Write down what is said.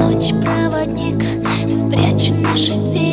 ночь проводник Спрячь наши тени.